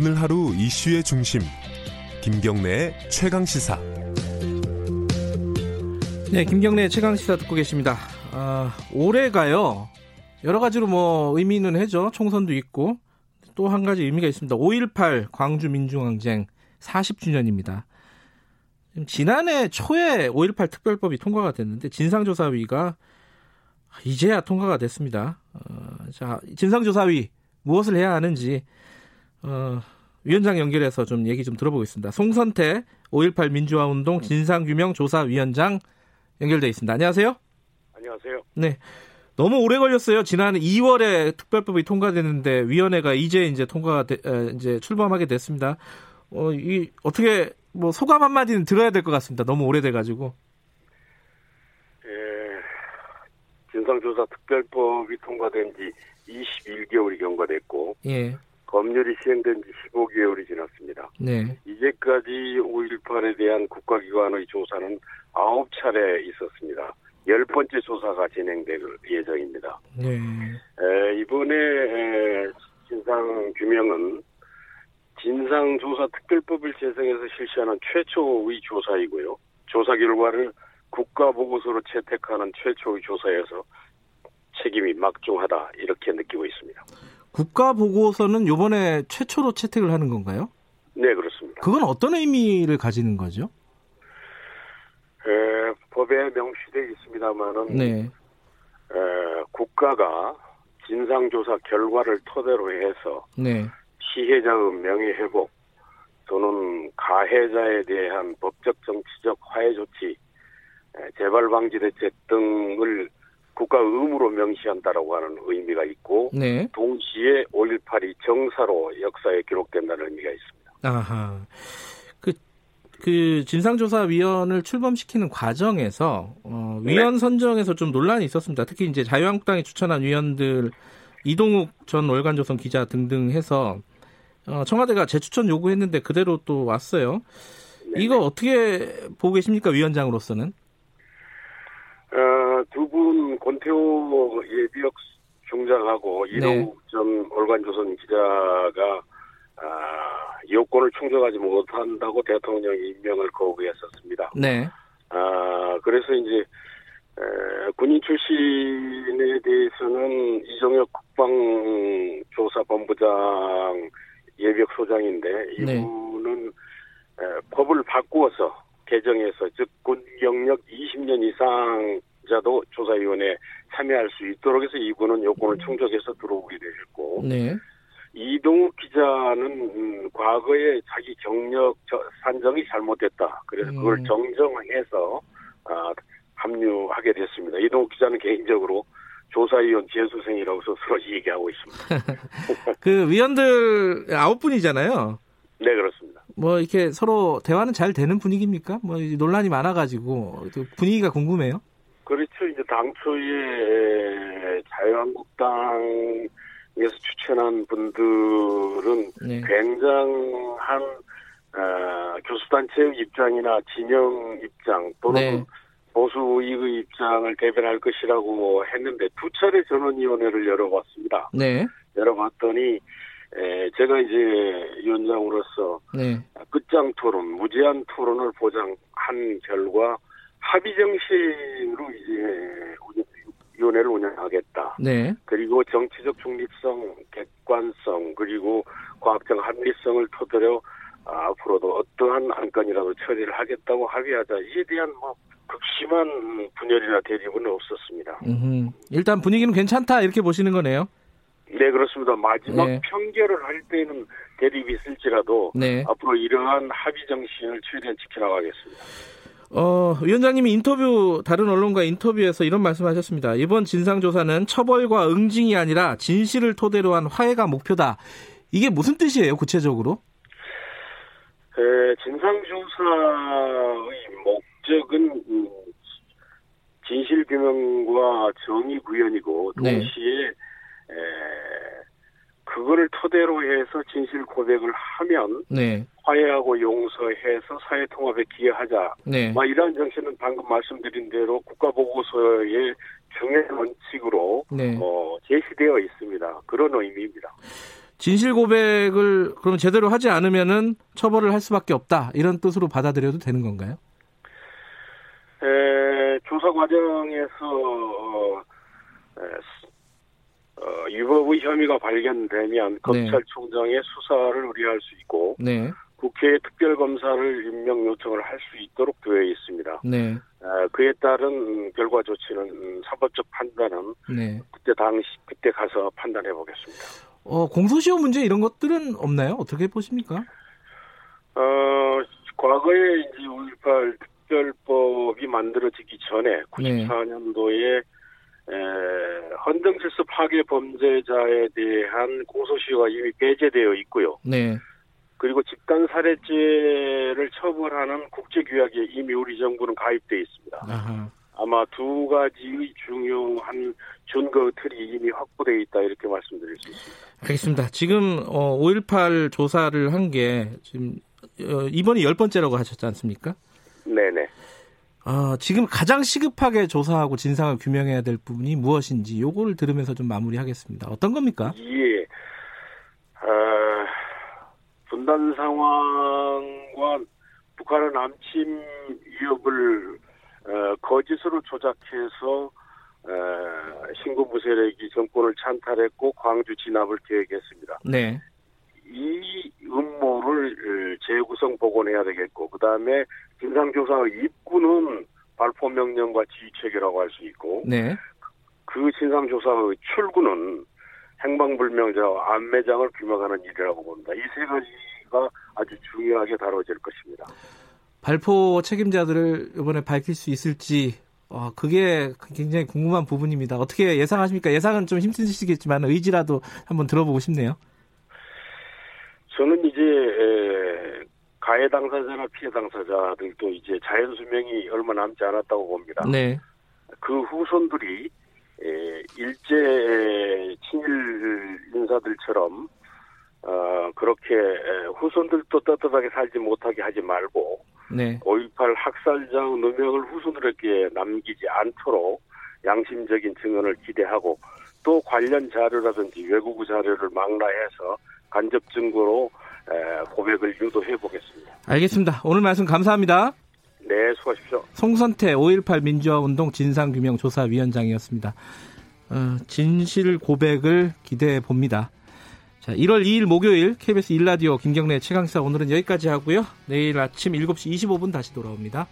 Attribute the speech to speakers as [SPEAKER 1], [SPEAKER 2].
[SPEAKER 1] 오늘 하루 이슈의 중심 김경래의 최강 시사.
[SPEAKER 2] 네, 김경래 최강 시사 듣고 계십니다. 아, 올해가요. 여러 가지로 뭐 의미는 해죠. 총선도 있고 또 한 가지 의미가 있습니다. 5.18 광주 민중항쟁 40주년입니다. 지난해 초에 5.18 특별법이 통과가 됐는데 진상조사위가 이제야 통과가 됐습니다. 어, 자, 진상조사위 무엇을 해야 하는지 어, 위원장 연결해서 좀 얘기 좀 들어보겠습니다. 송선태 5.18 민주화운동 진상규명 조사위원장 연결돼 있습니다. 안녕하세요.
[SPEAKER 3] 안녕하세요.
[SPEAKER 2] 네. 너무 오래 걸렸어요. 지난 2월에 특별법이 통과됐는데 위원회가 이제 이제 통과가 되, 이제 출범하게 됐습니다. 어, 이 어떻게 뭐 소감 한 마디는 들어야 될 것 같습니다. 너무 오래돼 가지고.
[SPEAKER 3] 예. 진상조사 특별법이 통과된 지 21개월이 경과됐고
[SPEAKER 2] 예.
[SPEAKER 3] 법률이 시행된 지 15개월이 지났습니다.
[SPEAKER 2] 네.
[SPEAKER 3] 이제까지 5.18에 대한 국가기관의 조사는 9차례 있었습니다. 열 번째 조사가 진행될 예정입니다.
[SPEAKER 2] 네.
[SPEAKER 3] 에, 이번에 에, 진상 규명은 진상조사 특별법을 제정해서 실시하는 최초의 조사이고요. 조사 결과를 국가보고서로 채택하는 최초의 조사여서 책임이 막중하다 이렇게 느끼고 있습니다.
[SPEAKER 2] 국가 보고서는 이번에 최초로 채택을 하는 건가요?
[SPEAKER 3] 네 그렇습니다.
[SPEAKER 2] 그건 어떤 의미를 가지는 거죠?
[SPEAKER 3] 에, 법에 명시되어 있습니다만은
[SPEAKER 2] 네.
[SPEAKER 3] 에, 국가가 진상조사 결과를 토대로 해서
[SPEAKER 2] 네.
[SPEAKER 3] 피해자의 명예회복 또는 가해자에 대한 법적 정치적 화해 조치 재발 방지 대책 국가 의무로 명시한다라고 하는 의미가 있고
[SPEAKER 2] 네.
[SPEAKER 3] 동시에 5.18이 정사로 역사에 기록된다는 의미가 있습니다.
[SPEAKER 2] 아하. 그, 그 진상조사위원을 출범시키는 과정에서 어, 위원
[SPEAKER 3] 네.
[SPEAKER 2] 선정에서 좀 논란이 있었습니다. 특히 이제 자유한국당이 추천한 위원들 이동욱 전 월간조선 기자 등등 해서 어, 청와대가 재추천 요구했는데 그대로 또 왔어요.
[SPEAKER 3] 네.
[SPEAKER 2] 이거 어떻게 보고 계십니까 위원장으로서는?
[SPEAKER 3] 어, 두분 권태호 예비역 중장하고
[SPEAKER 2] 네.
[SPEAKER 3] 이동욱 전 월간조선 기자가 아, 여권을 충족하지 못한다고 대통령이 임명을 거부했었습니다.
[SPEAKER 2] 네.
[SPEAKER 3] 아, 그래서 이제, 에, 군인 출신에 대해서는 이종혁 국방조사본부장 예비역 소장인데,
[SPEAKER 2] 네.
[SPEAKER 3] 이분은 에, 법을 바꾸어서 개정해서, 즉, 군 경력 20년 이상 자도 조사위원회에 참여할 수 있도록 해서 이분은 요건을 충족해서 들어오게 되었고,
[SPEAKER 2] 네.
[SPEAKER 3] 이동욱 기자는 음, 과거에 자기 경력 저- 산정이 잘못됐다. 그래서 그걸
[SPEAKER 2] 음.
[SPEAKER 3] 정정해서 아, 합류하게 됐습니다. 이동욱 기자는 개인적으로 조사위원 재수생이라고 스스로 얘기하고 있습니다.
[SPEAKER 2] 그 위원들 아홉 분이잖아요.
[SPEAKER 3] 네 그렇습니다.
[SPEAKER 2] 뭐 이렇게 서로 대화는 잘 되는 분위기입니까? 뭐 논란이 많아가지고 또 분위기가 궁금해요.
[SPEAKER 3] 이제 당초에 자유한국당에서 추천한 분들은
[SPEAKER 2] 네.
[SPEAKER 3] 굉장한 어, 교수단체의 입장이나 진영 입장 또는
[SPEAKER 2] 네.
[SPEAKER 3] 보수이의 입장을 대변할 것이라고 했는데 두 차례 전원위원회를 열어봤습니다.
[SPEAKER 2] 네.
[SPEAKER 3] 열어봤더니 에, 제가 이제 위원장으로서
[SPEAKER 2] 네.
[SPEAKER 3] 끝장 토론, 무제한 토론을 보장한 결과 합의 정신으로 이제 위원회를 운영하겠다.
[SPEAKER 2] 네.
[SPEAKER 3] 그리고 정치적 중립성, 객관성, 그리고 과학적 합리성을 토대로 아, 앞으로도 어떠한 안건이라도 처리를 하겠다고 합의하자. 이에 대한 뭐 극심한 분열이나 대립은 없었습니다.
[SPEAKER 2] 음흠. 일단 분위기는 괜찮다 이렇게 보시는 거네요.
[SPEAKER 3] 네, 그렇습니다. 마지막
[SPEAKER 2] 네.
[SPEAKER 3] 평결을 할 때는 대립이 있을지라도
[SPEAKER 2] 네.
[SPEAKER 3] 앞으로 이러한 합의 정신을 최대한 지켜나가겠습니다.
[SPEAKER 2] 어, 위원장님이 인터뷰 다른 언론과 인터뷰에서 이런 말씀하셨습니다. 이번 진상조사는 처벌과 응징이 아니라 진실을 토대로 한 화해가 목표다. 이게 무슨 뜻이에요, 구체적으로?
[SPEAKER 3] 에, 진상조사의 목적은 음, 진실규명과 정의구현이고
[SPEAKER 2] 네.
[SPEAKER 3] 동시에 에, 그거를 토대로 해서 진실 고백을 하면
[SPEAKER 2] 네.
[SPEAKER 3] 화해하고 용서해서 사회 통합에 기여하자.
[SPEAKER 2] 네.
[SPEAKER 3] 막 이러한 정신은 방금 말씀드린 대로 국가보고서의 중요한 원칙으로
[SPEAKER 2] 네.
[SPEAKER 3] 어, 제시되어 있습니다. 그런 의미입니다.
[SPEAKER 2] 진실 고백을 그럼 제대로 하지 않으면은 처벌을 할 수밖에 없다 이런 뜻으로 받아들여도 되는 건가요?
[SPEAKER 3] 에, 조사 과정에서 어, 에, 어, 위법의 혐의가 발견되면 검찰총장의 수사를 의뢰할 수 있고
[SPEAKER 2] 네.
[SPEAKER 3] 국회에 특별검사를 임명 요청을 할 수 있도록 되어 있습니다.
[SPEAKER 2] 네.
[SPEAKER 3] 에, 그에 따른 결과 조치는 음, 사법적 판단은
[SPEAKER 2] 네.
[SPEAKER 3] 그때 당시 그때 가서 판단해 보겠습니다.
[SPEAKER 2] 어, 공소시효 문제 이런 것들은 없나요? 어떻게 보십니까?
[SPEAKER 3] 어, 과거에 이제 5.18 특별법이 만들어지기 전에
[SPEAKER 2] 네.
[SPEAKER 3] 94년도에 에, 헌정질서 파괴 범죄자에 대한 공소시효가 이미 배제되어 있고요.
[SPEAKER 2] 네.
[SPEAKER 3] 그리고 집단 살해죄를 처벌하는 국제 규약에 이미 우리 정부는 가입되어 있습니다.
[SPEAKER 2] 아하.
[SPEAKER 3] 아마 두 가지의 중요한 준거 틀이 이미 확보되어 있다 이렇게 말씀드릴 수 있습니다.
[SPEAKER 2] 알겠습니다. 지금 어, 5.18 조사를 한 게 지금 어, 이번이 열 번째라고 하셨지 않습니까?
[SPEAKER 3] 네네.
[SPEAKER 2] 어, 지금 가장 시급하게 조사하고 진상을 규명해야 될 부분이 무엇인지 요거를 들으면서 좀 마무리하겠습니다. 어떤 겁니까?
[SPEAKER 3] 예. 어, 분단 상황과 북한의 남침 위협을 어, 거짓으로 조작해서 어, 신군부 세력이 정권을 찬탈했고 광주 진압을 계획했습니다.
[SPEAKER 2] 네.
[SPEAKER 3] 이 음모를 어, 재구성 복원해야 되겠고 그 다음에 진상조사의 입구는 발포 명령과 지휘 체계라고 할 수 있고
[SPEAKER 2] 네.
[SPEAKER 3] 그 진상조사의 출구는 행방불명자와 안매장을 규명하는 일이라고 봅니다. 이 세 가지가 아주 중요하게 다뤄질 것입니다.
[SPEAKER 2] 발포 책임자들을 이번에 밝힐 수 있을지 어, 그게 굉장히 궁금한 부분입니다. 어떻게 예상하십니까? 예상은 좀 힘드시겠지만 의지라도 한번 들어보고 싶네요.
[SPEAKER 3] 저는 이제 에, 가해 당사자나 피해 당사자들도 이제 자연 수명이 얼마 남지 않았다고 봅니다.
[SPEAKER 2] 네.
[SPEAKER 3] 그 후손들이 에, 일제 친일 인사들처럼 어, 그렇게 에, 후손들도 떳떳하게 살지 못하게 하지 말고
[SPEAKER 2] 네.
[SPEAKER 3] 5.18 학살자의 누명을 후손들에게 남기지 않도록 양심적인 증언을 기대하고 또 관련 자료라든지 외국어 자료를 망라해서 간접 증거로 에, 고백을 유도해 보겠습니다.
[SPEAKER 2] 알겠습니다. 오늘 말씀 감사합니다.
[SPEAKER 3] 네, 수고하십시오.
[SPEAKER 2] 송선태 5.18 민주화운동 진상규명조사위원장이었습니다. 어, 진실 고백을 기대해 봅니다. 자, 1월 2일 목요일 KBS 1라디오 김경래 최강시사 오늘은 여기까지 하고요. 내일 아침 7시 25분 다시 돌아옵니다.